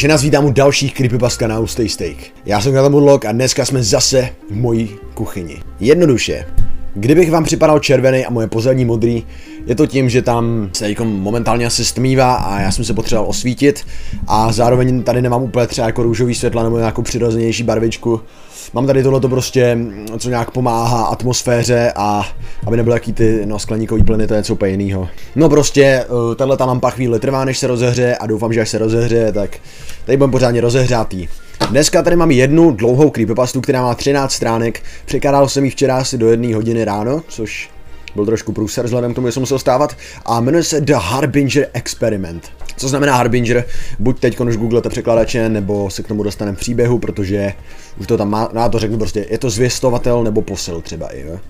Takže nás vítám u dalších creepypast kanálů Stay Steak. Já jsem Katamudlok a dneska jsme zase v mojí kuchyni. Jednoduše, Kdybych vám připadal červený a moje pozadí modrý, je to tím, že tam se jako momentálně asi stmívá a já jsem se potřeboval osvítit a zároveň tady nemám úplně třeba jako růžový světla nebo nějakou přirozenější barvičku. Mám tady tohleto prostě, co nějak pomáhá atmosféře a aby nebyly jaký ty no, skleníkový plyny, to je něco úplně jinýho. No prostě, eh, tahle ta lampa chvíli trvá, než se rozehře a doufám, že až se rozehře, tak tady budeme pořádně rozehřátý. Dneska tady mám jednu dlouhou creepypastu, která má 13 stránek. Překládal jsem ji včera asi do jedné hodiny ráno, což byl trošku průser vzhledem k tomu, že jsem musel stávat. A jmenuje se The Harbinger Experiment. Co znamená Harbinger? Buď teď už googlete překladače, nebo se k tomu dostaneme příběhu, protože už to tam má, já to řeknu prostě, je to zvěstovatel nebo posil třeba i, jo.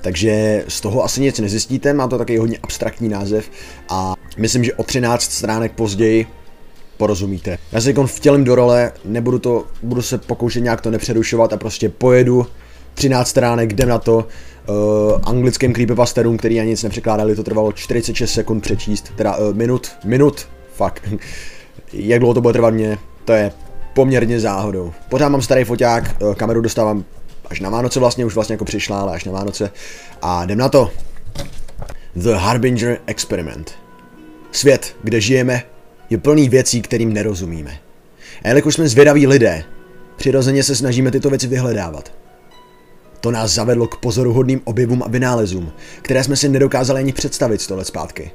Takže z toho asi nic nezjistíte, má to taky hodně abstraktní název a myslím, že o 13 stránek později porozumíte. Já se v vtělím do role, nebudu to, budu se pokoušet nějak to nepřerušovat a prostě pojedu 13 stránek, jdem na to. Uh, anglickým creepypasterům, který ani nic nepřekládali, to trvalo 46 sekund přečíst, teda uh, minut, minut, fuck. Jak dlouho to bude trvat mě, to je poměrně záhodou. Pořád mám starý foťák, uh, kameru dostávám až na Vánoce vlastně, už vlastně jako přišla, ale až na Vánoce. A jdem na to. The Harbinger Experiment. Svět, kde žijeme, je plný věcí, kterým nerozumíme. A jelikož jsme zvědaví lidé, přirozeně se snažíme tyto věci vyhledávat. To nás zavedlo k pozoruhodným objevům a vynálezům, které jsme si nedokázali ani představit sto let zpátky.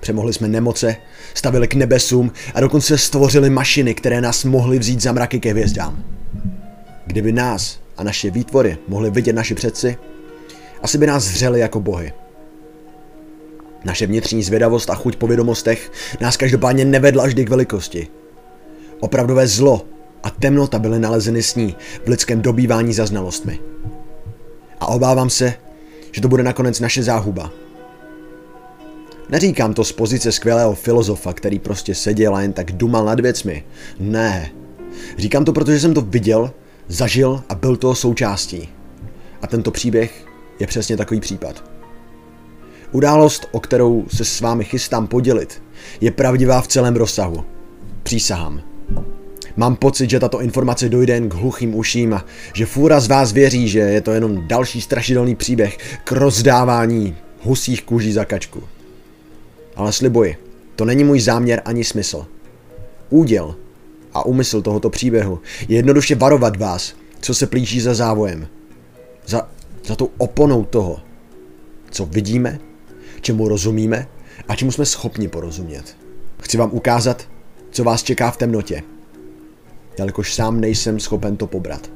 Přemohli jsme nemoce, stavili k nebesům a dokonce stvořili mašiny, které nás mohly vzít za mraky ke hvězdám. Kdyby nás a naše výtvory mohli vidět naši předci, asi by nás zřeli jako bohy. Naše vnitřní zvědavost a chuť po vědomostech nás každopádně nevedla vždy k velikosti. Opravdové zlo a temnota byly nalezeny s ní v lidském dobývání za znalostmi. A obávám se, že to bude nakonec naše záhuba. Neříkám to z pozice skvělého filozofa, který prostě seděl a jen tak dumal nad věcmi. Ne. Říkám to, protože jsem to viděl, zažil a byl toho součástí. A tento příběh je přesně takový případ. Událost, o kterou se s vámi chystám podělit, je pravdivá v celém rozsahu. Přísahám. Mám pocit, že tato informace dojde jen k hluchým uším a že fůra z vás věří, že je to jenom další strašidelný příběh k rozdávání husích kůží za kačku. Ale slibuji, to není můj záměr ani smysl. Úděl a úmysl tohoto příběhu je jednoduše varovat vás, co se plíží za závojem. Za, za tou oponou toho, co vidíme čemu rozumíme a čemu jsme schopni porozumět. Chci vám ukázat, co vás čeká v temnotě, jelikož sám nejsem schopen to pobrat.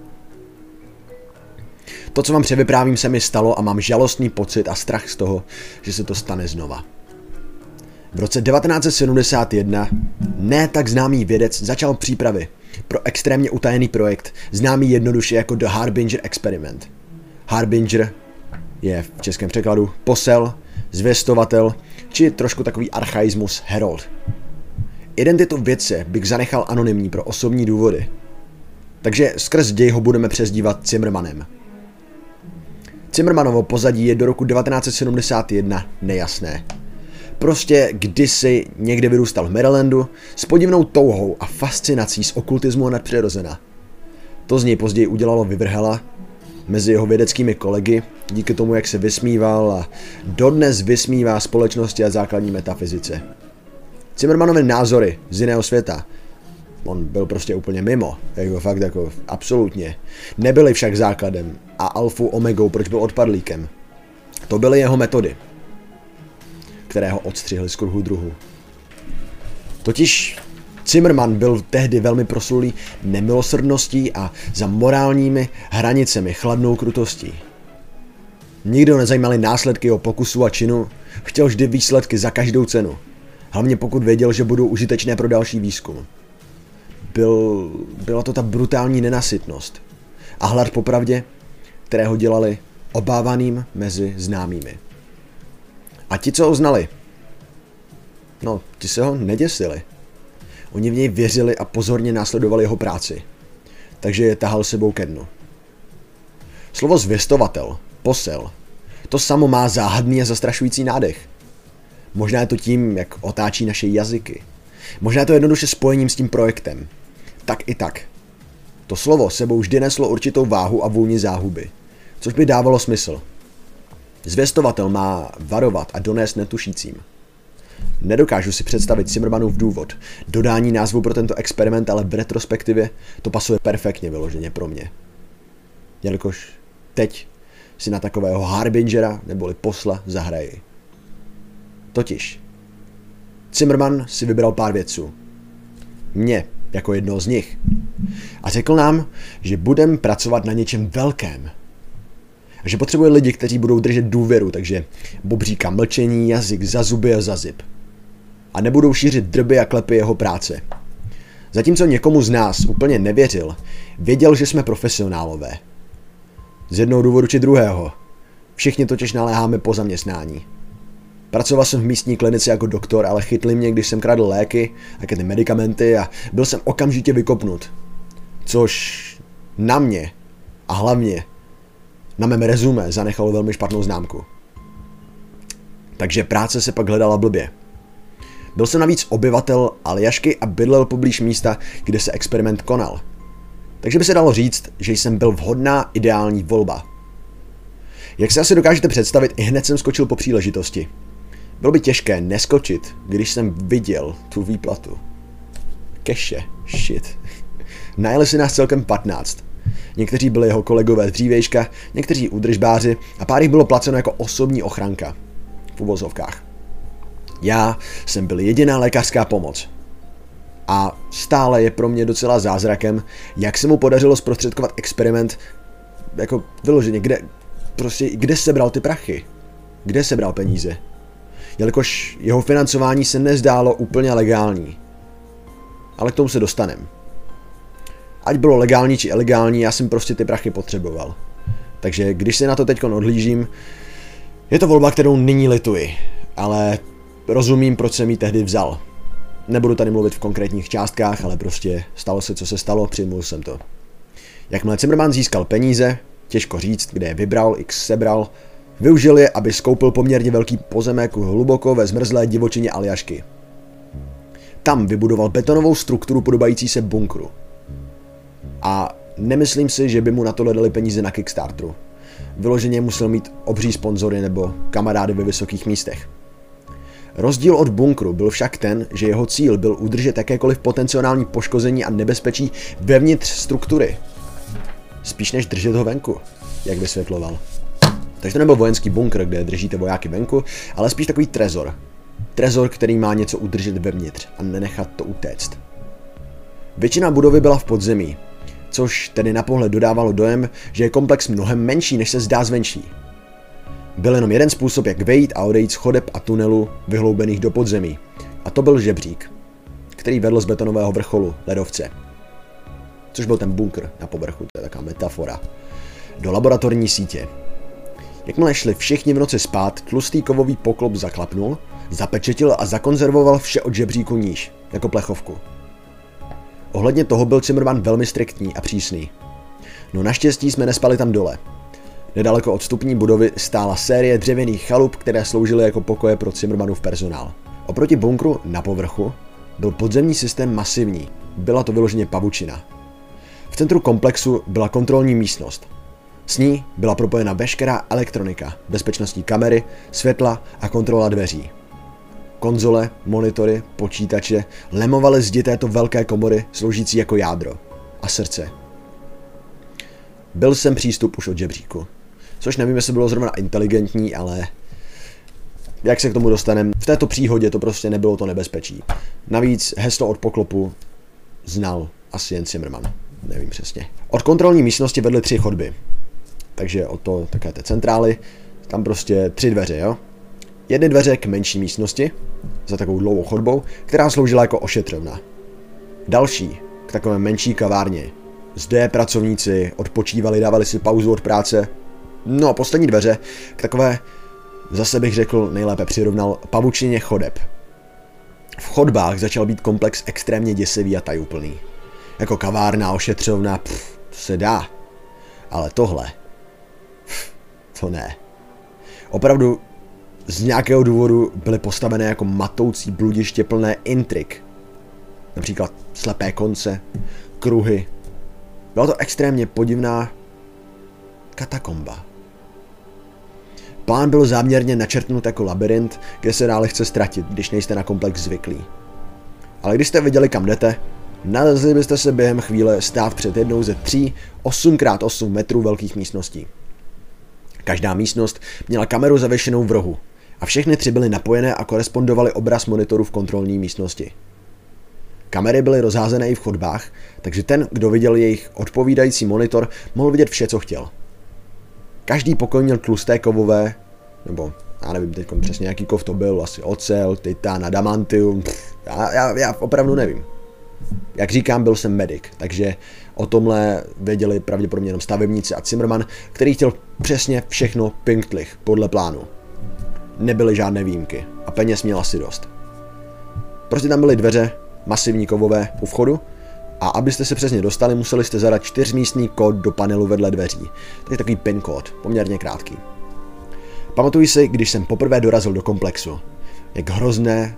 To, co vám převyprávím, se mi stalo a mám žalostný pocit a strach z toho, že se to stane znova. V roce 1971 ne tak známý vědec začal přípravy pro extrémně utajený projekt, známý jednoduše jako The Harbinger Experiment. Harbinger je v českém překladu posel, zvěstovatel, či trošku takový archaismus Herald. Identitu vědce bych zanechal anonymní pro osobní důvody. Takže skrz děj ho budeme přezdívat Zimmermanem. Zimmermanovo pozadí je do roku 1971 nejasné. Prostě kdysi někde vyrůstal v Marylandu s podivnou touhou a fascinací z okultismu a nadpřirozena. To z něj později udělalo vyvrhela mezi jeho vědeckými kolegy, díky tomu, jak se vysmíval a dodnes vysmívá společnosti a základní metafyzice. Zimmermanovy názory z jiného světa, on byl prostě úplně mimo, jako fakt jako absolutně, nebyly však základem a alfou omegou, proč byl odpadlíkem. To byly jeho metody, které ho odstřihly z kruhu druhu. Totiž Zimmerman byl tehdy velmi proslulý nemilosrdností a za morálními hranicemi chladnou krutostí. Nikdo nezajímali následky jeho pokusu a činu, chtěl vždy výsledky za každou cenu. Hlavně pokud věděl, že budou užitečné pro další výzkum. Byl, byla to ta brutální nenasytnost a hlad po pravdě, které ho dělali obávaným mezi známými. A ti, co ho znali, no, ti se ho neděsili. Oni v něj věřili a pozorně následovali jeho práci. Takže je tahal sebou ke dnu. Slovo zvěstovatel, posel, to samo má záhadný a zastrašující nádech. Možná je to tím, jak otáčí naše jazyky. Možná to jednoduše spojením s tím projektem. Tak i tak. To slovo sebou vždy neslo určitou váhu a vůni záhuby, což by dávalo smysl. Zvěstovatel má varovat a donést netušícím. Nedokážu si představit Zimmermanův důvod. Dodání názvu pro tento experiment, ale v retrospektivě to pasuje perfektně vyloženě pro mě. Jelikož teď si na takového Harbingera neboli posla zahraji. Totiž Zimmerman si vybral pár věců. Mě, jako jednoho z nich. A řekl nám, že budeme pracovat na něčem velkém. A že potřebuje lidi, kteří budou držet důvěru, takže bobříka mlčení, jazyk za zuby a za zip. A nebudou šířit drby a klepy jeho práce. Zatímco někomu z nás úplně nevěřil, věděl, že jsme profesionálové. Z jednoho důvodu či druhého. Všichni totiž naléháme po zaměstnání. Pracoval jsem v místní klinice jako doktor, ale chytli mě, když jsem kradl léky, také ty medicamenty a byl jsem okamžitě vykopnut. Což na mě a hlavně na mém rezume zanechalo velmi špatnou známku. Takže práce se pak hledala blbě. Byl jsem navíc obyvatel Aljašky a bydlel poblíž místa, kde se experiment konal. Takže by se dalo říct, že jsem byl vhodná ideální volba. Jak se asi dokážete představit, i hned jsem skočil po příležitosti. Bylo by těžké neskočit, když jsem viděl tu výplatu. Keše, shit. Najeli si nás celkem 15. Někteří byli jeho kolegové z dřívejška, někteří údržbáři a pár jich bylo placeno jako osobní ochranka. V uvozovkách. Já jsem byl jediná lékařská pomoc. A stále je pro mě docela zázrakem, jak se mu podařilo zprostředkovat experiment, jako vyloženě, kde, prostě, kde sebral ty prachy? Kde sebral peníze? Jelikož jeho financování se nezdálo úplně legální. Ale k tomu se dostanem. Ať bylo legální či ilegální, já jsem prostě ty prachy potřeboval. Takže když se na to teď odhlížím, je to volba, kterou nyní lituji, ale rozumím, proč jsem ji tehdy vzal. Nebudu tady mluvit v konkrétních částkách, ale prostě stalo se, co se stalo, přijmul jsem to. Jakmile Zimmerman získal peníze, těžko říct, kde je vybral, x sebral, Využil je, aby skoupil poměrně velký pozemek hluboko ve zmrzlé divočině Aljašky. Tam vybudoval betonovou strukturu podobající se bunkru. A nemyslím si, že by mu na to dali peníze na Kickstarteru. Vyloženě musel mít obří sponzory nebo kamarády ve vysokých místech. Rozdíl od bunkru byl však ten, že jeho cíl byl udržet jakékoliv potenciální poškození a nebezpečí vevnitř struktury. Spíš než držet ho venku, jak vysvětloval. Takže to nebyl vojenský bunkr, kde držíte vojáky venku, ale spíš takový trezor. Trezor, který má něco udržet vevnitř a nenechat to utéct. Většina budovy byla v podzemí, což tedy na pohled dodávalo dojem, že je komplex mnohem menší, než se zdá zvenčí. Byl jenom jeden způsob, jak vejít a odejít z chodeb a tunelů vyhloubených do podzemí. A to byl žebřík, který vedl z betonového vrcholu ledovce. Což byl ten bunkr na povrchu, to je taková metafora. Do laboratorní sítě, Jakmile šli všichni v noci spát, tlustý kovový poklop zaklapnul, zapečetil a zakonzervoval vše od žebříku níž, jako plechovku. Ohledně toho byl Zimmerman velmi striktní a přísný. No naštěstí jsme nespali tam dole. Nedaleko od vstupní budovy stála série dřevěných chalup, které sloužily jako pokoje pro Zimmermanův personál. Oproti bunkru na povrchu byl podzemní systém masivní, byla to vyloženě pavučina. V centru komplexu byla kontrolní místnost, s ní byla propojena veškerá elektronika, bezpečnostní kamery, světla a kontrola dveří. Konzole, monitory, počítače lemovaly zdi této velké komory sloužící jako jádro a srdce. Byl jsem přístup už od žebříku. Což nevím, jestli bylo zrovna inteligentní, ale jak se k tomu dostaneme, v této příhodě to prostě nebylo to nebezpečí. Navíc heslo od poklopu znal asi jen Zimmerman. Nevím přesně. Od kontrolní místnosti vedly tři chodby takže o to také té centrály, tam prostě tři dveře, jo. Jedny dveře k menší místnosti, za takovou dlouhou chodbou, která sloužila jako ošetřovna. Další k takové menší kavárně. Zde pracovníci odpočívali, dávali si pauzu od práce. No a poslední dveře k takové, zase bych řekl, nejlépe přirovnal pavučině chodeb. V chodbách začal být komplex extrémně děsivý a tajuplný. Jako kavárna, ošetřovna, pff, se dá. Ale tohle to ne. Opravdu z nějakého důvodu byly postavené jako matoucí bludiště plné intrik. například slepé konce, kruhy. Byla to extrémně podivná katakomba. Plán byl záměrně načrtnut jako labirint, kde se dá lehce ztratit, když nejste na komplex zvyklí. Ale když jste viděli kam jdete, nalezli byste se během chvíle stát před jednou ze tří 8x8 metrů velkých místností. Každá místnost měla kameru zavěšenou v rohu a všechny tři byly napojené a korespondovaly obraz monitoru v kontrolní místnosti. Kamery byly rozházené i v chodbách, takže ten, kdo viděl jejich odpovídající monitor, mohl vidět vše, co chtěl. Každý pokoj měl tlusté kovové, nebo já nevím teď přesně jaký kov to byl, asi ocel, titán, adamantium, pff, já, já, já opravdu nevím. Jak říkám, byl jsem medic, takže o tomhle věděli pravděpodobně jenom stavebníci a Zimmerman, který chtěl přesně všechno pinktlich, podle plánu. Nebyly žádné výjimky a peněz měl asi dost. Prostě tam byly dveře, masivní kovové u vchodu a abyste se přesně dostali, museli jste zadat čtyřmístný kód do panelu vedle dveří. To je takový pin kód, poměrně krátký. Pamatuji si, když jsem poprvé dorazil do komplexu, jak hrozné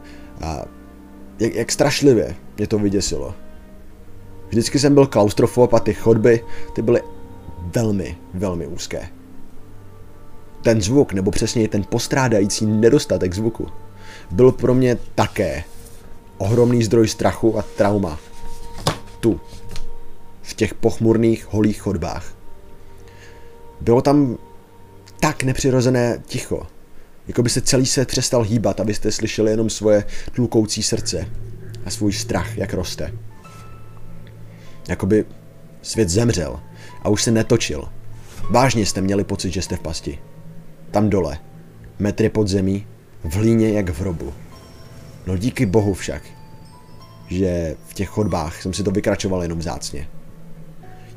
jak, jak strašlivě mě to vyděsilo. Vždycky jsem byl klaustrofob a ty chodby, ty byly velmi, velmi úzké. Ten zvuk, nebo přesněji ten postrádající nedostatek zvuku, byl pro mě také ohromný zdroj strachu a trauma. Tu, v těch pochmurných holých chodbách. Bylo tam tak nepřirozené ticho, jako by se celý svět přestal hýbat, abyste slyšeli jenom svoje tlukoucí srdce a svůj strach, jak roste. Jakoby svět zemřel a už se netočil. Vážně jste měli pocit, že jste v pasti. Tam dole, metry pod zemí, v hlíně jak v hrobu. No díky bohu však, že v těch chodbách jsem si to vykračoval jenom zácně.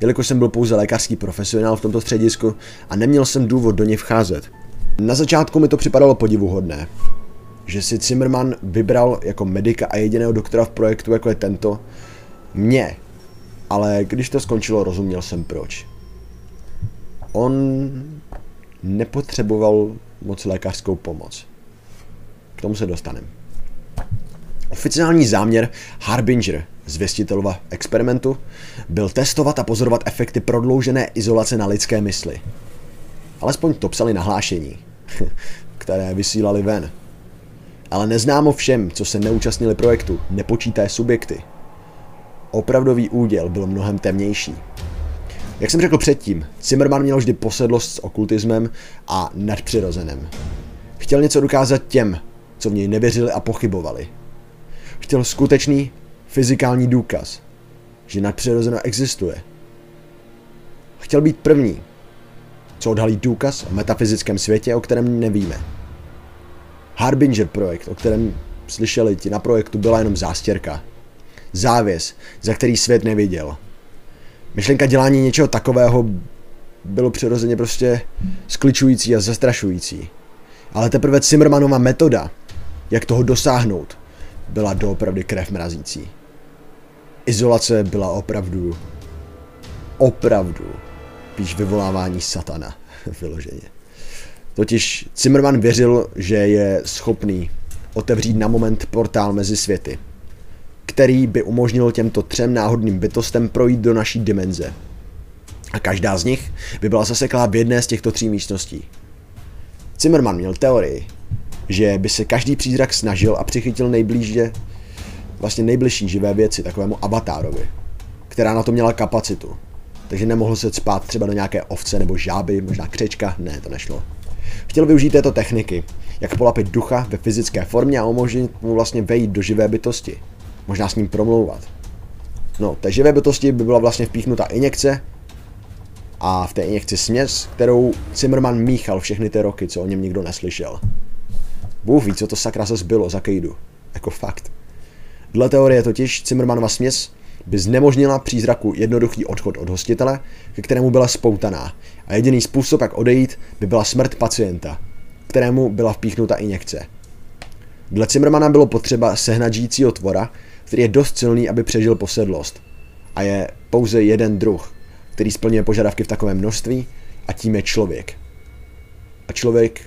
Jelikož jsem byl pouze lékařský profesionál v tomto středisku a neměl jsem důvod do něj vcházet. Na začátku mi to připadalo podivuhodné, že si Zimmerman vybral jako medika a jediného doktora v projektu, jako je tento, mě. Ale když to skončilo, rozuměl jsem proč. On nepotřeboval moc lékařskou pomoc. K tomu se dostaneme. Oficiální záměr Harbinger, zvěstitelova experimentu, byl testovat a pozorovat efekty prodloužené izolace na lidské mysli. Alespoň to psali nahlášení, které vysílali ven. Ale neznámo všem, co se neúčastnili projektu, nepočítaje subjekty. Opravdový úděl byl mnohem temnější. Jak jsem řekl předtím, Zimmerman měl vždy posedlost s okultismem a nadpřirozenem. Chtěl něco dokázat těm, co v něj nevěřili a pochybovali. Chtěl skutečný fyzikální důkaz, že nadpřirozeno existuje. Chtěl být první, co odhalí důkaz o metafyzickém světě, o kterém nevíme. Harbinger projekt, o kterém slyšeli ti na projektu, byla jenom zástěrka. Závěs, za který svět neviděl. Myšlenka dělání něčeho takového bylo přirozeně prostě skličující a zastrašující. Ale teprve Zimmermanova metoda, jak toho dosáhnout, byla doopravdy krev mrazící. Izolace byla opravdu, opravdu, píš vyvolávání satana, vyloženě. Totiž Zimmerman věřil, že je schopný otevřít na moment portál mezi světy, který by umožnil těmto třem náhodným bytostem projít do naší dimenze. A každá z nich by byla zaseklá v jedné z těchto tří místností. Zimmerman měl teorii, že by se každý přízrak snažil a přichytil nejblíže, vlastně nejbližší živé věci, takovému avatárovi, která na to měla kapacitu. Takže nemohl se spát třeba do nějaké ovce nebo žáby, možná křečka, ne, to nešlo. Chtěl využít této techniky, jak polapit ducha ve fyzické formě a umožnit mu vlastně vejít do živé bytosti. Možná s ním promlouvat. No, té živé bytosti by byla vlastně vpíchnuta injekce a v té injekci směs, kterou Zimmerman míchal všechny ty roky, co o něm nikdo neslyšel. Bůh ví, co to sakra se zbylo za kejdu. Jako fakt. Dle teorie totiž Zimmermanova směs by znemožnila přízraku jednoduchý odchod od hostitele, ke kterému byla spoutaná. A jediný způsob, jak odejít, by byla smrt pacienta, kterému byla vpíchnuta injekce. Dle Zimmermana bylo potřeba sehnat žijícího tvora, který je dost silný, aby přežil posedlost. A je pouze jeden druh, který splňuje požadavky v takovém množství, a tím je člověk. A člověk,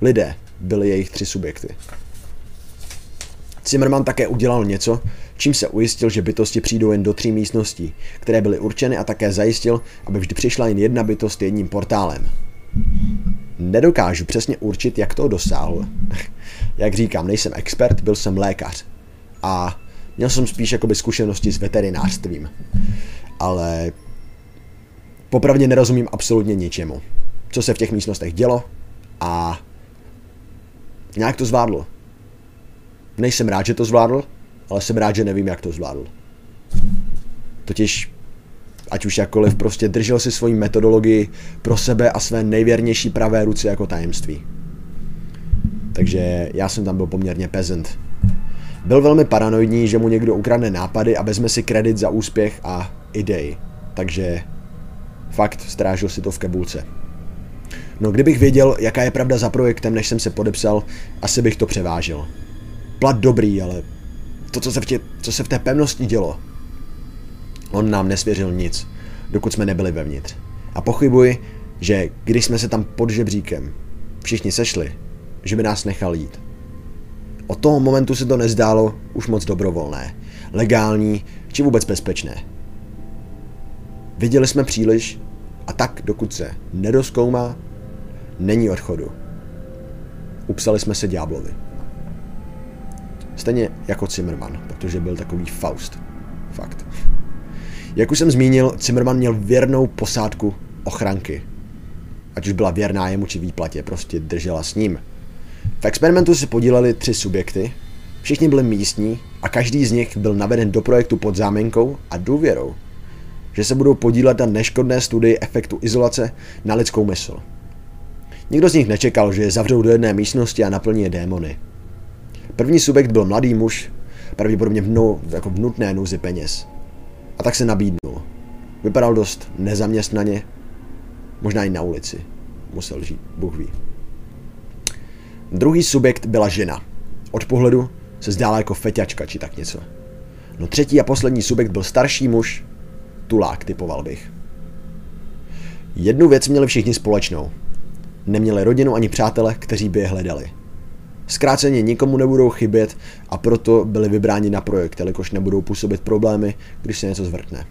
lidé, byly jejich tři subjekty. Zimmerman také udělal něco, čím se ujistil, že bytosti přijdou jen do tří místností, které byly určeny a také zajistil, aby vždy přišla jen jedna bytost jedním portálem. Nedokážu přesně určit, jak to dosáhl. jak říkám, nejsem expert, byl jsem lékař. A měl jsem spíš jakoby zkušenosti s veterinářstvím. Ale popravdě nerozumím absolutně ničemu. Co se v těch místnostech dělo a nějak to zvládl. Nejsem rád, že to zvládl, ale jsem rád, že nevím, jak to zvládl. Totiž, ať už jakkoliv, prostě držel si svoji metodologii pro sebe a své nejvěrnější pravé ruce jako tajemství. Takže já jsem tam byl poměrně peasant. Byl velmi paranoidní, že mu někdo ukradne nápady a vezme si kredit za úspěch a idei. Takže fakt strážil si to v kebulce. No kdybych věděl, jaká je pravda za projektem, než jsem se podepsal, asi bych to převážil. Plat dobrý, ale to, co se v, tě, co se v té pevnosti dělo. On nám nesvěřil nic, dokud jsme nebyli vevnitř. A pochybuji, že když jsme se tam pod žebříkem všichni sešli, že by nás nechal jít. Od toho momentu se to nezdálo už moc dobrovolné, legální či vůbec bezpečné. Viděli jsme příliš a tak, dokud se nedoskoumá, není odchodu. Upsali jsme se ďáblovi. Stejně jako Zimmerman, protože byl takový Faust. Fakt. Jak už jsem zmínil, Zimmerman měl věrnou posádku ochranky. Ať už byla věrná jemu či výplatě, prostě držela s ním. V experimentu se podíleli tři subjekty, všichni byli místní a každý z nich byl naveden do projektu pod záminkou a důvěrou, že se budou podílet na neškodné studii efektu izolace na lidskou mysl. Nikdo z nich nečekal, že je zavřou do jedné místnosti a naplní je démony. První subjekt byl mladý muž, pravděpodobně v, nou, jako v nutné nouzi peněz. A tak se nabídnul. Vypadal dost nezaměstnaně, možná i na ulici. Musel žít, Bůh ví. Druhý subjekt byla žena. Od pohledu se zdála jako feťačka či tak něco. No třetí a poslední subjekt byl starší muž, tulák typoval bych. Jednu věc měli všichni společnou. Neměli rodinu ani přátele, kteří by je hledali. Zkráceně nikomu nebudou chybět a proto byli vybráni na projekt, jelikož nebudou působit problémy, když se něco zvrtne.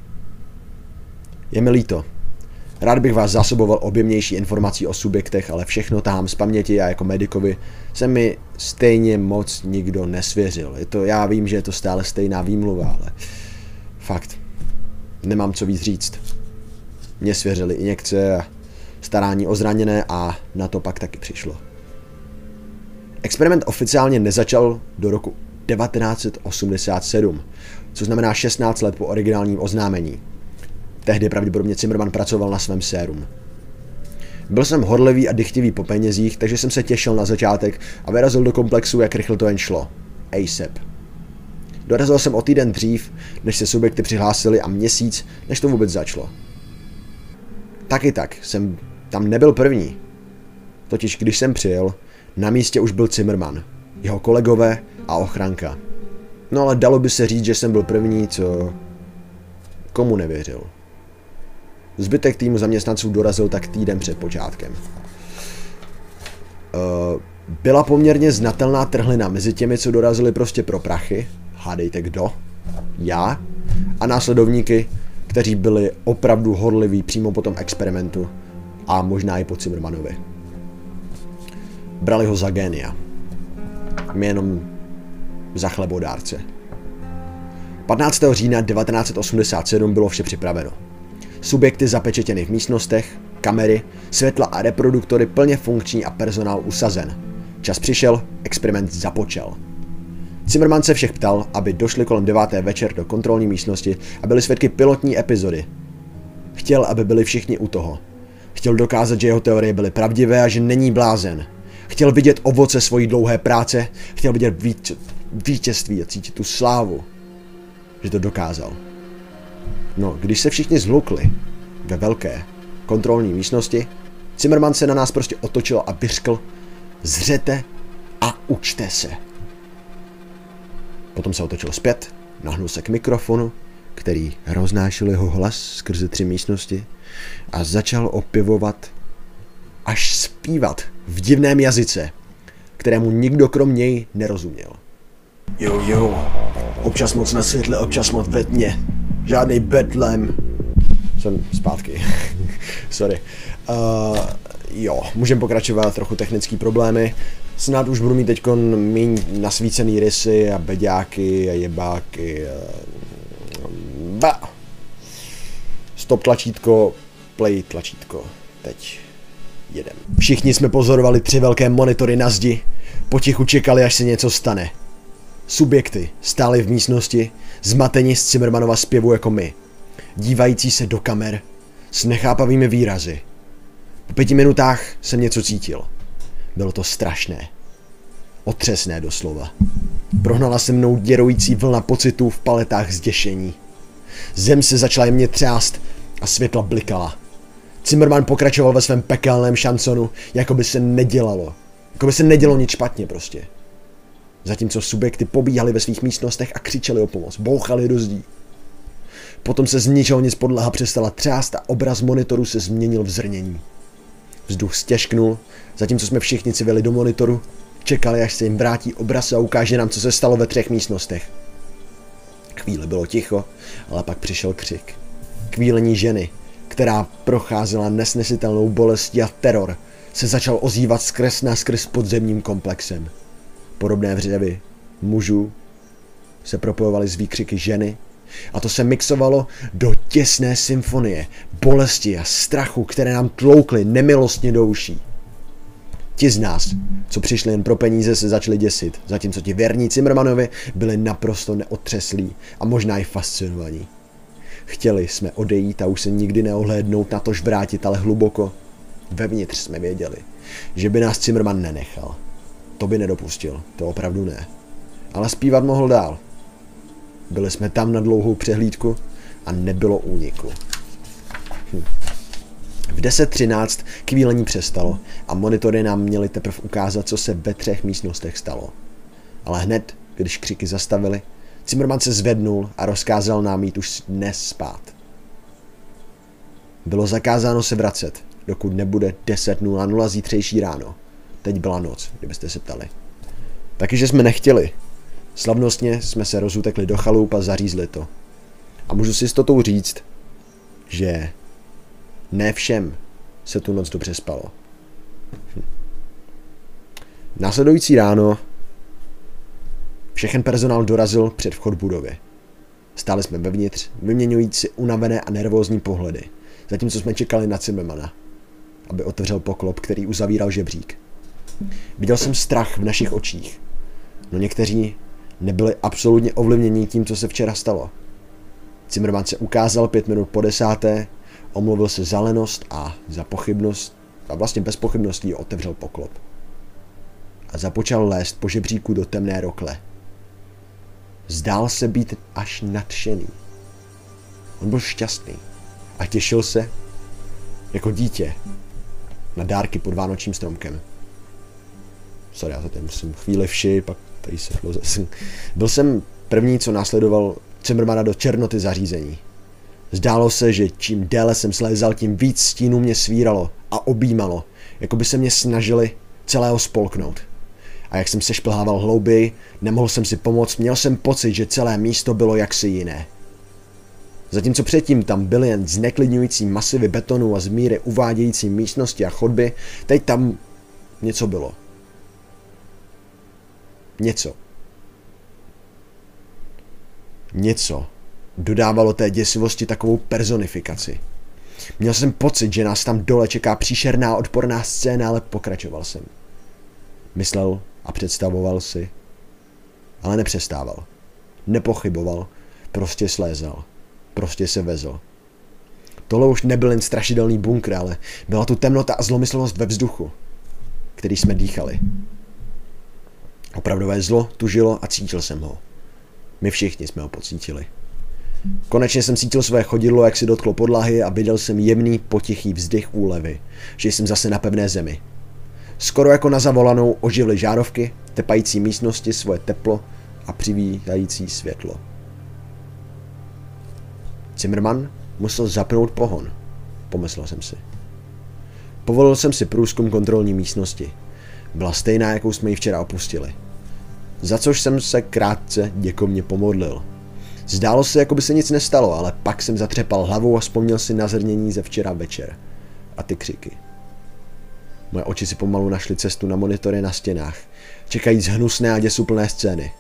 Je mi líto. Rád bych vás zásoboval objemnější informací o subjektech, ale všechno tam z paměti a jako medikovi se mi stejně moc nikdo nesvěřil. Je to, já vím, že je to stále stejná výmluva, ale fakt, nemám co víc říct. Mně svěřili injekce a starání o zraněné a na to pak taky přišlo. Experiment oficiálně nezačal do roku 1987, což znamená 16 let po originálním oznámení. Tehdy pravděpodobně Zimmerman pracoval na svém sérum. Byl jsem horlivý a dychtivý po penězích, takže jsem se těšil na začátek a vyrazil do komplexu, jak rychle to jen šlo. ASAP. Dorazil jsem o týden dřív, než se subjekty přihlásili a měsíc, než to vůbec začalo. Taky tak, jsem tam nebyl první. Totiž když jsem přijel, na místě už byl Zimmerman, jeho kolegové a ochranka. No ale dalo by se říct, že jsem byl první, co komu nevěřil. Zbytek týmu zaměstnanců dorazil tak týden před počátkem. Uh, byla poměrně znatelná trhlina mezi těmi, co dorazili prostě pro prachy, hádejte kdo, já, a následovníky, kteří byli opravdu horliví přímo po tom experimentu a možná i po Zimmermanovi. Brali ho za génia. My jenom za chlebodárce. 15. října 1987 bylo vše připraveno. Subjekty zapečetěny v místnostech, kamery, světla a reproduktory plně funkční a personál usazen. Čas přišel, experiment započal. Zimmerman se všech ptal, aby došli kolem deváté večer do kontrolní místnosti a byli svědky pilotní epizody. Chtěl, aby byli všichni u toho. Chtěl dokázat, že jeho teorie byly pravdivé a že není blázen. Chtěl vidět ovoce svojí dlouhé práce, chtěl vidět vítězství a cítit tu slávu, že to dokázal. No, když se všichni zhlukli ve velké kontrolní místnosti, Zimmerman se na nás prostě otočil a vyřkl, zřete a učte se. Potom se otočil zpět, nahnul se k mikrofonu, který roznášel jeho hlas skrze tři místnosti a začal opivovat až zpívat v divném jazyce, kterému nikdo krom něj nerozuměl. Yo, yo, Občas moc na světle, občas moc ve tmě. Žádný betlem. Jsem zpátky. Sorry. Uh, jo, můžeme pokračovat, trochu technické problémy. Snad už budu mít teď méně nasvícený rysy a beďáky a jebáky. Ba. Stop tlačítko, play tlačítko. Teď jedem. Všichni jsme pozorovali tři velké monitory na zdi. Potichu čekali, až se něco stane. Subjekty stály v místnosti, zmateni z Zimmermanova zpěvu jako my, dívající se do kamer s nechápavými výrazy. Po pěti minutách jsem něco cítil. Bylo to strašné. Otřesné doslova. Prohnala se mnou děroující vlna pocitů v paletách zděšení. Zem se začala jemně třást a světla blikala. Zimmerman pokračoval ve svém pekelném šansonu, jako by se nedělalo. Jako by se nedělo nic špatně prostě. Zatímco subjekty pobíhali ve svých místnostech a křičeli o pomoc, bouchali do zdí. Potom se z ničeho nic podlaha přestala třást a obraz monitoru se změnil v zrnění. Vzduch stěžknul, zatímco jsme všichni civili do monitoru, čekali, až se jim vrátí obraz a ukáže nám, co se stalo ve třech místnostech. Chvíli bylo ticho, ale pak přišel křik. Kvílení ženy, která procházela nesnesitelnou bolestí a teror, se začal ozývat skres na skres podzemním komplexem. Podobné vřevy mužů se propojovaly s výkřiky ženy a to se mixovalo do těsné symfonie, bolesti a strachu, které nám tloukly nemilostně do uší. Ti z nás, co přišli jen pro peníze, se začali děsit, zatímco ti věrní Cimrmanovi byli naprosto neotřeslí a možná i fascinovaní. Chtěli jsme odejít a už se nikdy neohlédnout na tož vrátit, ale hluboko vevnitř jsme věděli, že by nás Cimrman nenechal. To by nedopustil, to opravdu ne. Ale zpívat mohl dál. Byli jsme tam na dlouhou přehlídku a nebylo úniku. Hm. V 10.13 kvílení přestalo a monitory nám měly teprve ukázat, co se ve třech místnostech stalo. Ale hned, když křiky zastavili, Zimmerman se zvednul a rozkázal nám jít už dnes spát. Bylo zakázáno se vracet, dokud nebude 10.00 zítřejší ráno. Teď byla noc, kdybyste se ptali. Taky, že jsme nechtěli. Slavnostně jsme se rozutekli do chalup a zařízli to. A můžu si s jistotou říct, že ne všem se tu noc dobře spalo. Hm. Následující ráno všechen personál dorazil před vchod budovy. Stáli jsme vevnitř, vyměňující si unavené a nervózní pohledy, zatímco jsme čekali na Zimmermana, aby otevřel poklop, který uzavíral žebřík. Viděl jsem strach v našich očích, no někteří nebyli absolutně ovlivněni tím, co se včera stalo. Zimmerman se ukázal pět minut po desáté, omluvil se za lenost a za pochybnost a vlastně bez pochybností otevřel poklop. A započal lézt po žebříku do temné rokle. Zdál se být až nadšený. On byl šťastný a těšil se jako dítě na dárky pod vánočním stromkem. Sorry, já to tady musím chvíli vši, pak tady se zase. Byl jsem první, co následoval Cimrmana do černoty zařízení. Zdálo se, že čím déle jsem slézal, tím víc stínů mě svíralo a objímalo, jako by se mě snažili celého spolknout. A jak jsem se šplhával hlouběji, nemohl jsem si pomoct, měl jsem pocit, že celé místo bylo jaksi jiné. Zatímco předtím tam byly jen zneklidňující masivy betonu a zmíry uvádějící místnosti a chodby, teď tam něco bylo. Něco. Něco dodávalo té děsivosti takovou personifikaci. Měl jsem pocit, že nás tam dole čeká příšerná odporná scéna, ale pokračoval jsem. Myslel a představoval si, ale nepřestával. Nepochyboval, prostě slézal, prostě se vezl. Tohle už nebyl jen strašidelný bunkr, ale byla tu temnota a zlomyslnost ve vzduchu, který jsme dýchali. Opravdové zlo tužilo a cítil jsem ho. My všichni jsme ho pocítili. Konečně jsem cítil své chodidlo, jak si dotklo podlahy a viděl jsem jemný, potichý vzdech úlevy, že jsem zase na pevné zemi. Skoro jako na zavolanou oživly žárovky, tepající místnosti svoje teplo a přivítající světlo. Zimmerman musel zapnout pohon, pomyslel jsem si. Povolil jsem si průzkum kontrolní místnosti. Byla stejná, jakou jsme ji včera opustili. za což jsem se krátce děkovně pomodlil. Zdálo se, jako by se nic nestalo, ale pak jsem zatřepal hlavou a vzpomněl si na zrnění ze včera večer. A ty křiky. Moje oči si pomalu našly cestu na monitory na stěnách, čekajíc hnusné a děsuplné scény.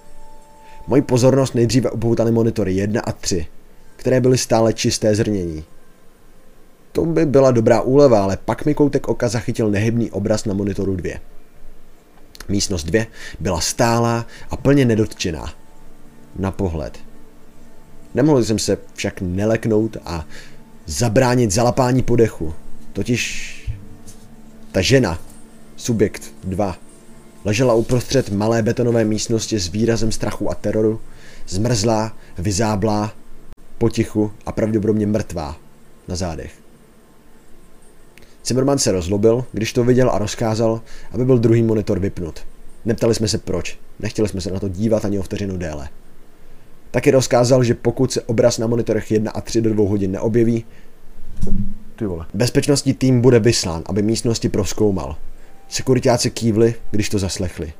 Moji pozornost nejdříve upoutaly monitory 1 a 3, které byly stále čisté zrnění. To by byla dobrá úleva, ale pak mi koutek oka zachytil nehybný obraz na monitoru 2. Místnost 2 byla stálá a plně nedotčená. Na pohled. Nemohl jsem se však neleknout a zabránit zalapání podechu. Totiž ta žena, subjekt 2, ležela uprostřed malé betonové místnosti s výrazem strachu a teroru, zmrzlá, vyzáblá, potichu a pravděpodobně mrtvá na zádech. Zimmerman se rozlobil, když to viděl a rozkázal, aby byl druhý monitor vypnut. Neptali jsme se proč, nechtěli jsme se na to dívat ani o vteřinu déle. Taky rozkázal, že pokud se obraz na monitorech 1 a 3 do 2 hodin neobjeví, ty vole. bezpečnostní tým bude vyslán, aby místnosti proskoumal. Sekuritáci kývli, když to zaslechli.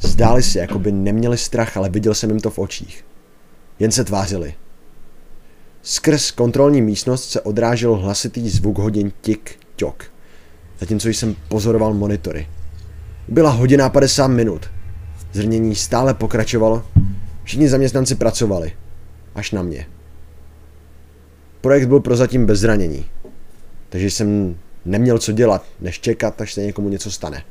Zdáli se, jako by neměli strach, ale viděl jsem jim to v očích. Jen se tvářili. Skrz kontrolní místnost se odrážel hlasitý zvuk hodin tik-tok, zatímco jsem pozoroval monitory. Byla hodina 50 minut. Zrnění stále pokračovalo, všichni zaměstnanci pracovali. Až na mě. Projekt byl prozatím bez zranění, takže jsem neměl co dělat, než čekat, až se někomu něco stane.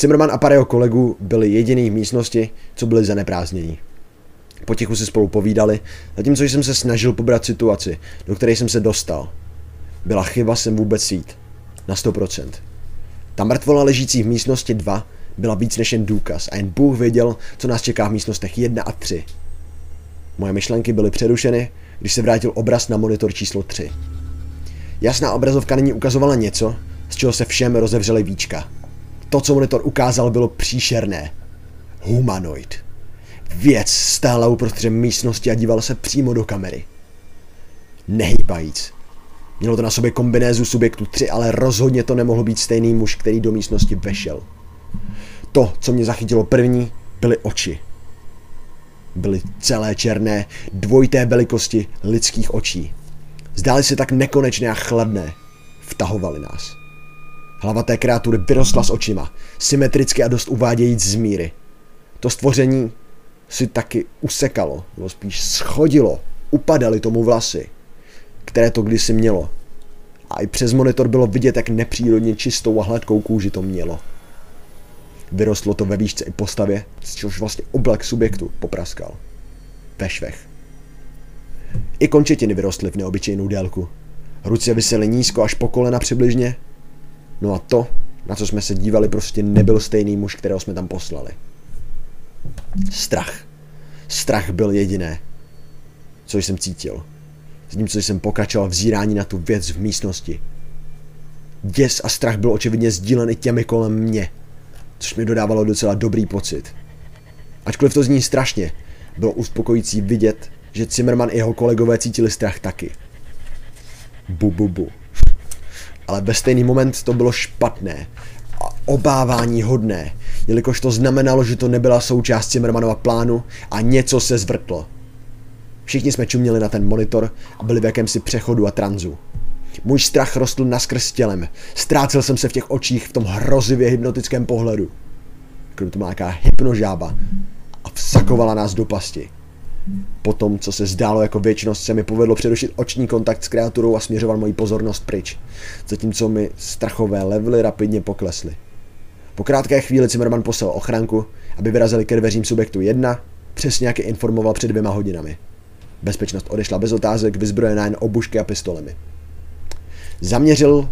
Zimmerman a pár jeho kolegů byli jediný v místnosti, co byli zaneprázdnění. Potichu si spolu povídali, zatímco jsem se snažil pobrat situaci, do které jsem se dostal. Byla chyba sem vůbec jít. Na 100%. Ta mrtvola ležící v místnosti 2 byla víc než jen důkaz a jen Bůh věděl, co nás čeká v místnostech 1 a 3. Moje myšlenky byly přerušeny, když se vrátil obraz na monitor číslo 3. Jasná obrazovka nyní ukazovala něco, z čeho se všem rozevřely víčka. To, co monitor ukázal, bylo příšerné. Humanoid. Věc stála uprostřed místnosti a dívala se přímo do kamery. Nehýbajíc. Mělo to na sobě kombinézu subjektu 3, ale rozhodně to nemohl být stejný muž, který do místnosti vešel. To, co mě zachytilo první, byly oči. Byly celé černé, dvojité velikosti lidských očí. Zdály se tak nekonečné a chladné. Vtahovali nás. Hlava té kreatury vyrostla s očima, symetricky a dost uvádějíc z míry. To stvoření si taky usekalo, nebo spíš schodilo, upadaly tomu vlasy, které to kdysi mělo. A i přes monitor bylo vidět, jak nepřírodně čistou a hladkou kůži to mělo. Vyrostlo to ve výšce i postavě, z čehož vlastně oblek subjektu popraskal. Ve švech. I končetiny vyrostly v neobyčejnou délku. Ruce visely nízko až po kolena přibližně. No a to, na co jsme se dívali, prostě nebyl stejný muž, kterého jsme tam poslali. Strach. Strach byl jediné, co jsem cítil. co jsem pokračoval v zírání na tu věc v místnosti. Děs a strach byl očividně sdílen i těmi kolem mě, což mi dodávalo docela dobrý pocit. Ačkoliv to zní strašně, bylo uspokojící vidět, že Zimmerman i jeho kolegové cítili strach taky. Bu, bu, bu. Ale ve stejný moment to bylo špatné a obávání hodné, jelikož to znamenalo, že to nebyla součást Zimmermanova plánu a něco se zvrtlo. Všichni jsme čuměli na ten monitor a byli v jakémsi přechodu a tranzu. Můj strach rostl naskrz tělem. Ztrácel jsem se v těch očích v tom hrozivě hypnotickém pohledu. Krom to má hypnožába a vsakovala nás do pasti. Potom, co se zdálo jako věčnost, se mi povedlo přerušit oční kontakt s kreaturou a směřoval moji pozornost pryč, zatímco mi strachové levely rapidně poklesly. Po krátké chvíli Zimmerman poslal ochranku, aby vyrazili ke dveřím subjektu 1, přesně jak je informoval před dvěma hodinami. Bezpečnost odešla bez otázek, vyzbrojená jen obušky a pistolemi. Zaměřil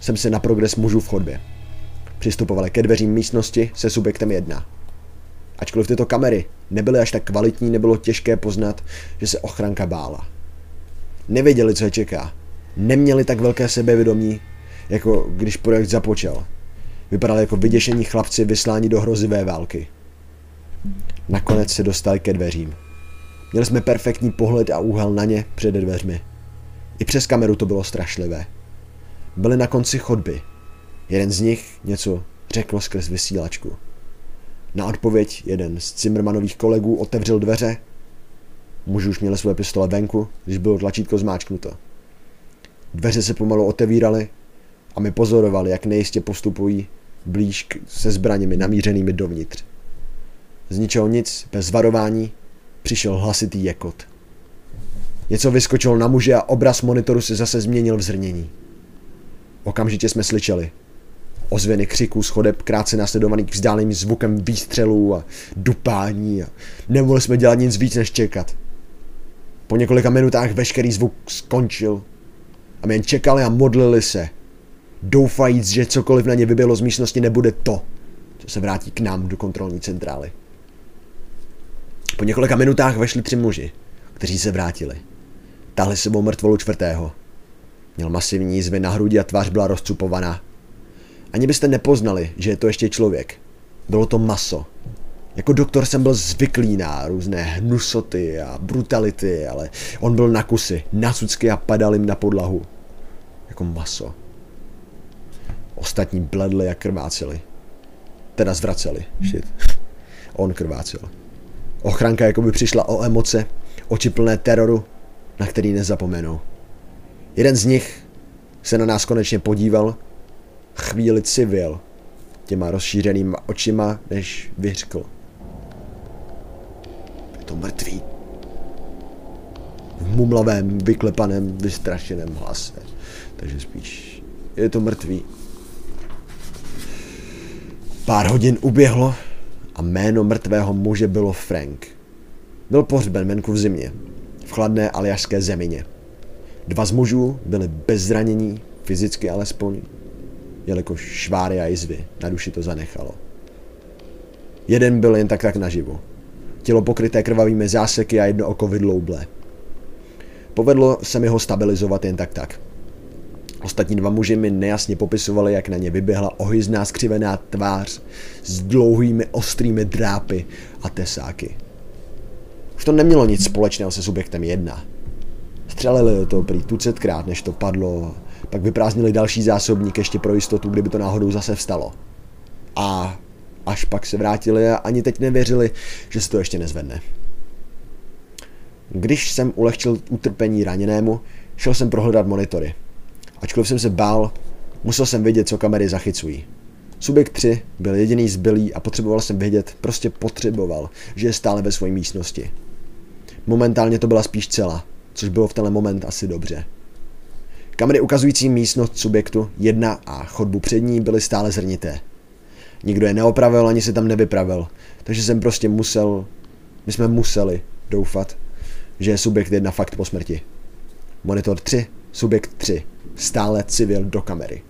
jsem se na progres mužů v chodbě. Přistupovali ke dveřím místnosti se subjektem 1. Ačkoliv tyto kamery nebyly až tak kvalitní, nebylo těžké poznat, že se ochranka bála. Nevěděli, co je čeká. Neměli tak velké sebevědomí, jako když projekt započal. Vypadali jako vyděšení chlapci vyslání do hrozivé války. Nakonec se dostali ke dveřím. Měli jsme perfektní pohled a úhel na ně před dveřmi. I přes kameru to bylo strašlivé. Byli na konci chodby. Jeden z nich něco řekl skrz vysílačku. Na odpověď jeden z Zimmermanových kolegů otevřel dveře. Muži už měli své pistole venku, když bylo tlačítko zmáčknuto. Dveře se pomalu otevíraly a my pozorovali, jak nejistě postupují blíž se zbraněmi namířenými dovnitř. Z ničeho nic, bez varování, přišel hlasitý jekot. Něco vyskočilo na muže a obraz monitoru se zase změnil v zrnění. Okamžitě jsme slyšeli. Ozvěny křiků schodeb krátce následovaných vzdáleným zvukem výstřelů a dupání a nemohli jsme dělat nic víc než čekat. Po několika minutách veškerý zvuk skončil a my jen čekali a modlili se, doufajíc, že cokoliv na ně vybělo z místnosti nebude to, co se vrátí k nám do kontrolní centrály. Po několika minutách vešli tři muži, kteří se vrátili. Tahli sebou mrtvolu čtvrtého. Měl masivní jízvy na hrudi a tvář byla rozcupovaná. Ani byste nepoznali, že je to ještě člověk. Bylo to maso. Jako doktor jsem byl zvyklý na různé hnusoty a brutality, ale on byl na kusy, na cucky a padal jim na podlahu. Jako maso. Ostatní bledli a krváceli. Teda zvraceli. Shit. On krvácel. Ochranka jako by přišla o emoce, oči plné teroru, na který nezapomenou. Jeden z nich se na nás konečně podíval, chvíli civil těma rozšířenýma očima, než vyřkl. Je to mrtvý. V mumlavém, vyklepaném, vystrašeném hlase. Takže spíš je to mrtvý. Pár hodin uběhlo a jméno mrtvého muže bylo Frank. Byl pohřben venku v zimě, v chladné aljašské zemině. Dva z mužů byli bez zranění, fyzicky alespoň, jelikož šváry a jizvy na duši to zanechalo. Jeden byl jen tak tak naživu. Tělo pokryté krvavými záseky a jedno oko vydloublé. Povedlo se mi ho stabilizovat jen tak tak. Ostatní dva muži mi nejasně popisovali, jak na ně vyběhla ohyzná skřivená tvář s dlouhými ostrými drápy a tesáky. Už to nemělo nic společného se subjektem jedna. Střelili toho prý tucetkrát, než to padlo, pak vyprázdnili další zásobník ještě pro jistotu, kdyby to náhodou zase vstalo. A až pak se vrátili a ani teď nevěřili, že se to ještě nezvedne. Když jsem ulehčil utrpení raněnému, šel jsem prohledat monitory. Ačkoliv jsem se bál, musel jsem vědět, co kamery zachycují. Subjekt 3 byl jediný zbylý a potřeboval jsem vědět, prostě potřeboval, že je stále ve své místnosti. Momentálně to byla spíš cela, což bylo v tenhle moment asi dobře. Kamery ukazující místnost subjektu 1 a chodbu před ní byly stále zrnité. Nikdo je neopravil ani se tam nevypravil, takže jsem prostě musel, my jsme museli doufat, že je subjekt 1 fakt po smrti. Monitor 3, subjekt 3, stále civil do kamery.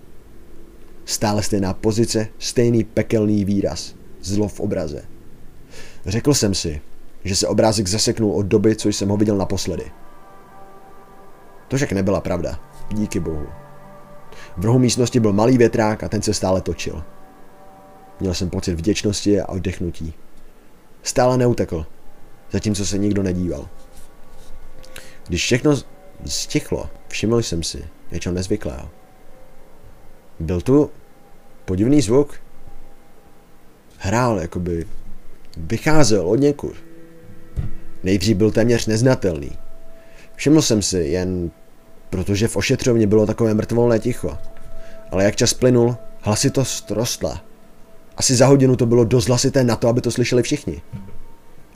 Stále stejná pozice, stejný pekelný výraz, zlo v obraze. Řekl jsem si, že se obrázek zaseknul od doby, co jsem ho viděl naposledy. To však nebyla pravda, díky bohu. V rohu místnosti byl malý větrák a ten se stále točil. Měl jsem pocit vděčnosti a oddechnutí. Stále neutekl, zatímco se nikdo nedíval. Když všechno stichlo, všiml jsem si něčeho nezvyklého. Byl tu podivný zvuk. Hrál, jakoby vycházel od někud. Nejdřív byl téměř neznatelný. Všiml jsem si jen, protože v ošetřovně bylo takové mrtvolné ticho. Ale jak čas plynul, hlasitost rostla. Asi za hodinu to bylo dost hlasité na to, aby to slyšeli všichni.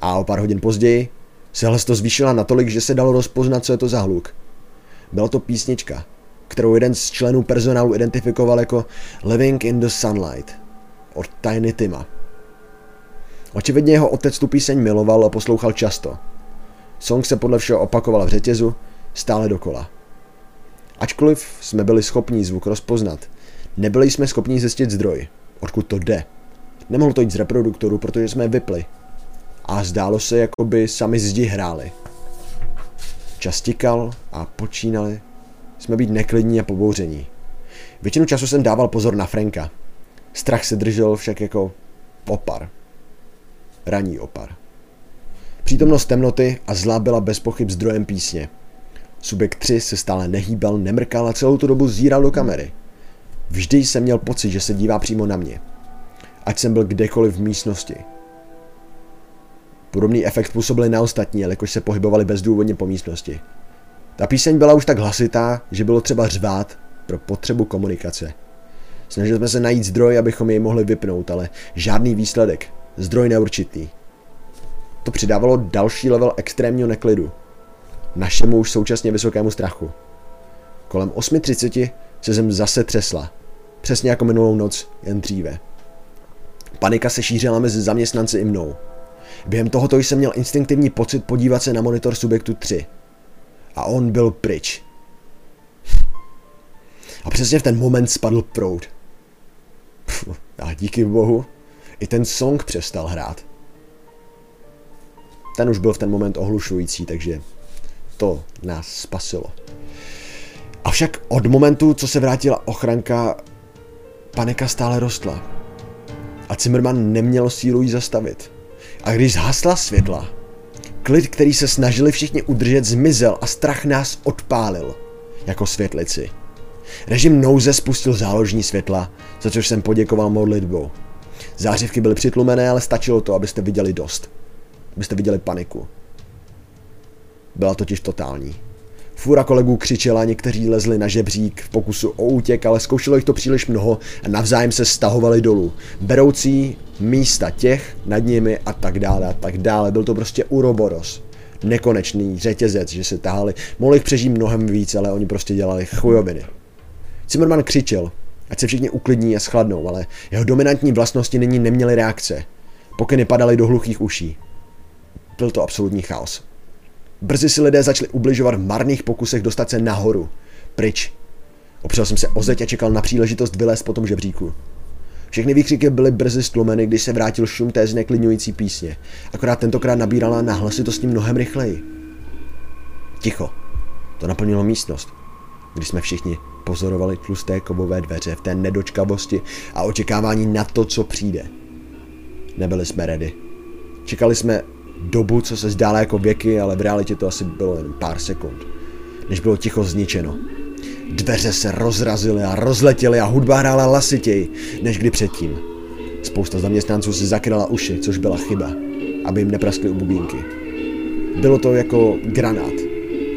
A o pár hodin později se hlasitost zvýšila natolik, že se dalo rozpoznat, co je to za hluk. Byla to písnička, kterou jeden z členů personálu identifikoval jako Living in the Sunlight od Tiny Tima. Očividně jeho otec tu píseň miloval a poslouchal často. Song se podle všeho opakoval v řetězu, stále dokola. Ačkoliv jsme byli schopni zvuk rozpoznat, nebyli jsme schopni zjistit zdroj, odkud to jde. Nemohlo to jít z reproduktoru, protože jsme vypli. A zdálo se, jako by sami zdi hráli. Čas tikal a počínali jsme být neklidní a pobouření. Většinu času jsem dával pozor na Franka. Strach se držel však jako opar. Raní opar. Přítomnost temnoty a zla byla bez pochyb zdrojem písně. Subjekt 3 se stále nehýbal, nemrkal a celou tu dobu zíral do kamery. Vždy jsem měl pocit, že se dívá přímo na mě. Ať jsem byl kdekoliv v místnosti. Podobný efekt působili na ostatní, jelikož se pohybovali bezdůvodně po místnosti. Ta píseň byla už tak hlasitá, že bylo třeba řvát pro potřebu komunikace. Snažili jsme se najít zdroj, abychom jej mohli vypnout, ale žádný výsledek. Zdroj neurčitý. To přidávalo další level extrémního neklidu. Našemu už současně vysokému strachu. Kolem 8.30 se zem zase třesla. Přesně jako minulou noc, jen dříve. Panika se šířila mezi zaměstnanci i mnou. Během tohoto jsem měl instinktivní pocit podívat se na monitor subjektu 3. A on byl pryč. A přesně v ten moment spadl proud. A díky bohu, i ten song přestal hrát. Ten už byl v ten moment ohlušující, takže to nás spasilo. Avšak od momentu, co se vrátila ochranka, panika stále rostla. A Zimmerman neměl sílu ji zastavit. A když zhasla světla, klid, který se snažili všichni udržet, zmizel a strach nás odpálil, jako světlici. Režim nouze spustil záložní světla, za což jsem poděkoval modlitbou. Zářivky byly přitlumené, ale stačilo to, abyste viděli dost. Abyste viděli paniku. Byla totiž totální. Fura kolegů křičela, někteří lezli na žebřík v pokusu o útěk, ale zkoušelo jich to příliš mnoho a navzájem se stahovali dolů. Beroucí místa těch nad nimi a tak dále a tak dále. Byl to prostě uroboros. Nekonečný řetězec, že se tahali. Mohli jich přežít mnohem víc, ale oni prostě dělali chujoviny. Zimmerman křičel, ať se všichni uklidní a schladnou, ale jeho dominantní vlastnosti nyní neměly reakce. Pokyny padaly do hluchých uší. Byl to absolutní chaos. Brzy si lidé začali ubližovat v marných pokusech dostat se nahoru. Pryč. Opřel jsem se o zeď a čekal na příležitost vylézt po tom žebříku. Všechny výkřiky byly brzy stlumeny, když se vrátil šum té zneklidňující písně. Akorát tentokrát nabírala na hlasitosti mnohem rychleji. Ticho. To naplnilo místnost, když jsme všichni pozorovali tlusté kovové dveře v té nedočkavosti a očekávání na to, co přijde. Nebyli jsme ready. Čekali jsme dobu, co se zdála jako věky, ale v realitě to asi bylo jen pár sekund, než bylo ticho zničeno. Dveře se rozrazily a rozletěly a hudba hrála lasitěji, než kdy předtím. Spousta zaměstnanců si zakryla uši, což byla chyba, aby jim nepraskly u bubínky. Bylo to jako granát,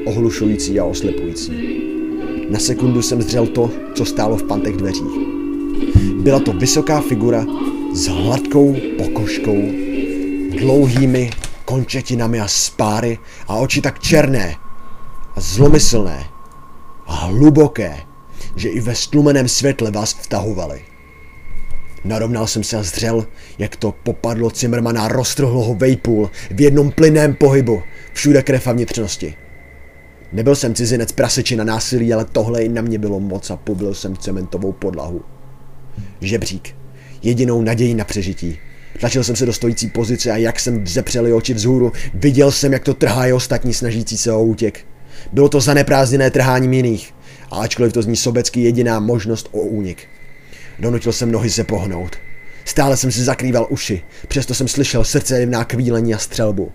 ohlušující a oslepující. Na sekundu jsem zřel to, co stálo v pantech dveřích. Byla to vysoká figura s hladkou pokožkou, dlouhými končetinami a spáry a oči tak černé a zlomyslné a hluboké, že i ve stlumeném světle vás vtahovaly. Narovnal jsem se a zřel, jak to popadlo Cimrmana roztrhlo ho vejpůl v jednom plynném pohybu, všude krev a vnitřnosti. Nebyl jsem cizinec praseči na násilí, ale tohle i na mě bylo moc a poblil jsem cementovou podlahu. Žebřík. Jedinou naději na přežití. Tlačil jsem se do stojící pozice a jak jsem vzepřel oči vzhůru, viděl jsem, jak to trhá ostatní snažící se o útěk. Bylo to zaneprázdněné trháním jiných, a ačkoliv to zní sobecky jediná možnost o únik. Donutil jsem nohy se pohnout. Stále jsem si zakrýval uši, přesto jsem slyšel srdce kvílení a střelbu.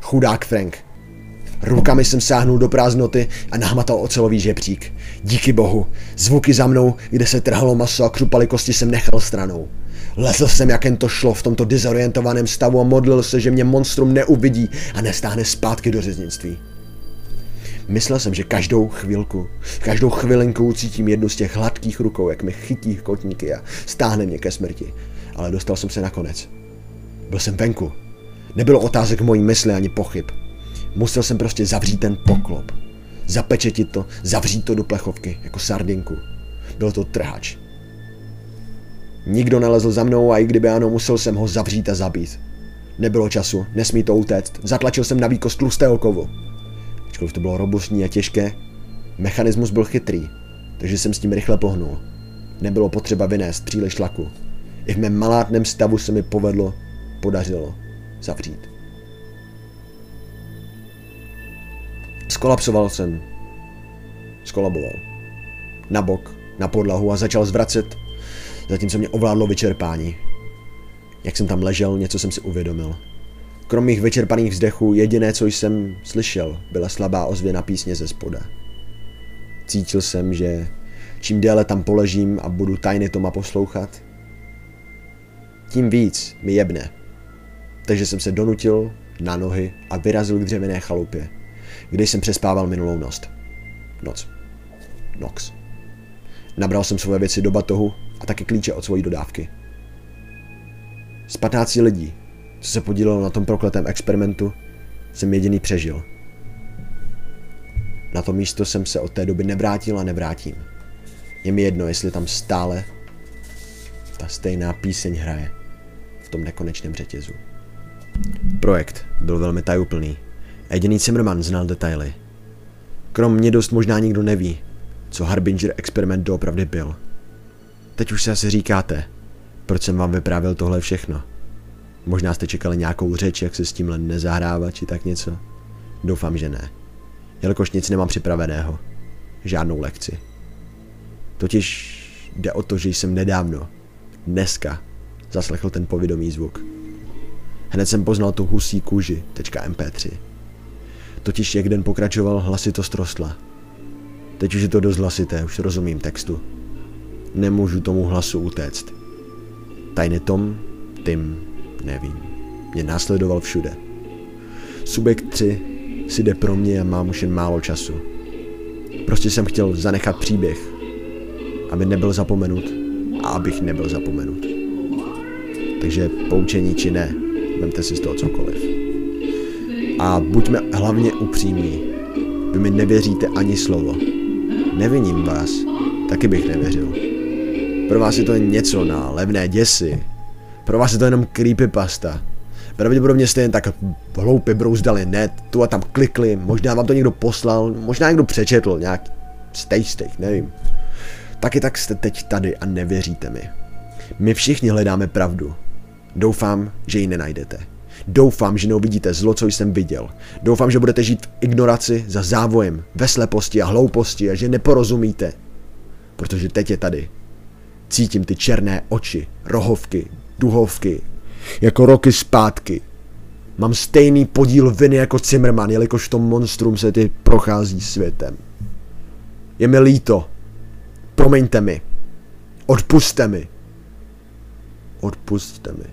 Chudák Frank. Rukami jsem sáhnul do prázdnoty a nahmatal ocelový žebřík. Díky bohu, zvuky za mnou, kde se trhalo maso a křupaly kosti jsem nechal stranou. Lezl jsem, jak jen to šlo v tomto dezorientovaném stavu a modlil se, že mě monstrum neuvidí a nestáhne zpátky do řeznictví. Myslel jsem, že každou chvilku, každou chvilinku ucítím jednu z těch hladkých rukou, jak mi chytí kotníky a stáhne mě ke smrti. Ale dostal jsem se nakonec. Byl jsem venku. Nebylo otázek mojí mysli ani pochyb. Musel jsem prostě zavřít ten poklop. Zapečetit to, zavřít to do plechovky, jako sardinku. Byl to trhač. Nikdo nalezl za mnou a i kdyby ano, musel jsem ho zavřít a zabít. Nebylo času, nesmí to utéct. Zatlačil jsem na výkost tlustého kovu. Ačkoliv to bylo robustní a těžké, mechanismus byl chytrý, takže jsem s tím rychle pohnul. Nebylo potřeba vynést příliš tlaku. I v mém malátném stavu se mi povedlo, podařilo zavřít. Skolapsoval jsem. Skolaboval. Na bok, na podlahu a začal zvracet zatímco mě ovládlo vyčerpání. Jak jsem tam ležel, něco jsem si uvědomil. Krom mých vyčerpaných vzdechů, jediné, co jsem slyšel, byla slabá ozvěna písně ze spoda. Cítil jsem, že čím déle tam poležím a budu tajně Toma poslouchat, tím víc mi jebne. Takže jsem se donutil na nohy a vyrazil k dřevěné chalupě, kde jsem přespával minulou noc. Noc. Nox. Nabral jsem svoje věci do batohu a také klíče od svojí dodávky. Z 15 lidí, co se podílelo na tom prokletém experimentu, jsem jediný přežil. Na to místo jsem se od té doby nevrátil a nevrátím. Je mi jedno, jestli tam stále ta stejná píseň hraje v tom nekonečném řetězu. Projekt byl velmi tajuplný jediný Zimmerman znal detaily. Krom mě dost možná nikdo neví, co Harbinger experiment doopravdy byl. Teď už se asi říkáte, proč jsem vám vyprávěl tohle všechno. Možná jste čekali nějakou řeč, jak se s tímhle nezahrávat, či tak něco. Doufám, že ne. Jelikož nic nemám připraveného. Žádnou lekci. Totiž jde o to, že jsem nedávno, dneska, zaslechl ten povědomý zvuk. Hned jsem poznal tu husí kůži, .mp3. Totiž jak den pokračoval, hlasitost rostla. Teď už je to dost hlasité, už rozumím textu. Nemůžu tomu hlasu utéct. Tajný Tom, Tim, nevím. Mě následoval všude. Subjekt 3 si jde pro mě a mám už jen málo času. Prostě jsem chtěl zanechat příběh, aby nebyl zapomenut a abych nebyl zapomenut. Takže poučení či ne, vemte si z toho cokoliv. A buďme hlavně upřímní. Vy mi nevěříte ani slovo. Neviním vás, taky bych nevěřil. Pro vás je to něco na levné děsy. Pro vás je to jenom creepypasta. Pravděpodobně jste jen tak hloupě brouzdali net, tu a tam klikli, možná vám to někdo poslal, možná někdo přečetl, nějak stej stej, nevím. Taky tak jste teď tady a nevěříte mi. My všichni hledáme pravdu. Doufám, že ji nenajdete. Doufám, že neuvidíte zlo, co jsem viděl. Doufám, že budete žít v ignoraci za závojem, ve sleposti a hlouposti a že neporozumíte. Protože teď je tady. Cítím ty černé oči, rohovky, duhovky, jako roky zpátky. Mám stejný podíl viny jako Zimmerman, jelikož to monstrum se ty prochází světem. Je mi líto. Promiňte mi. Odpuste mi. Odpuste mi.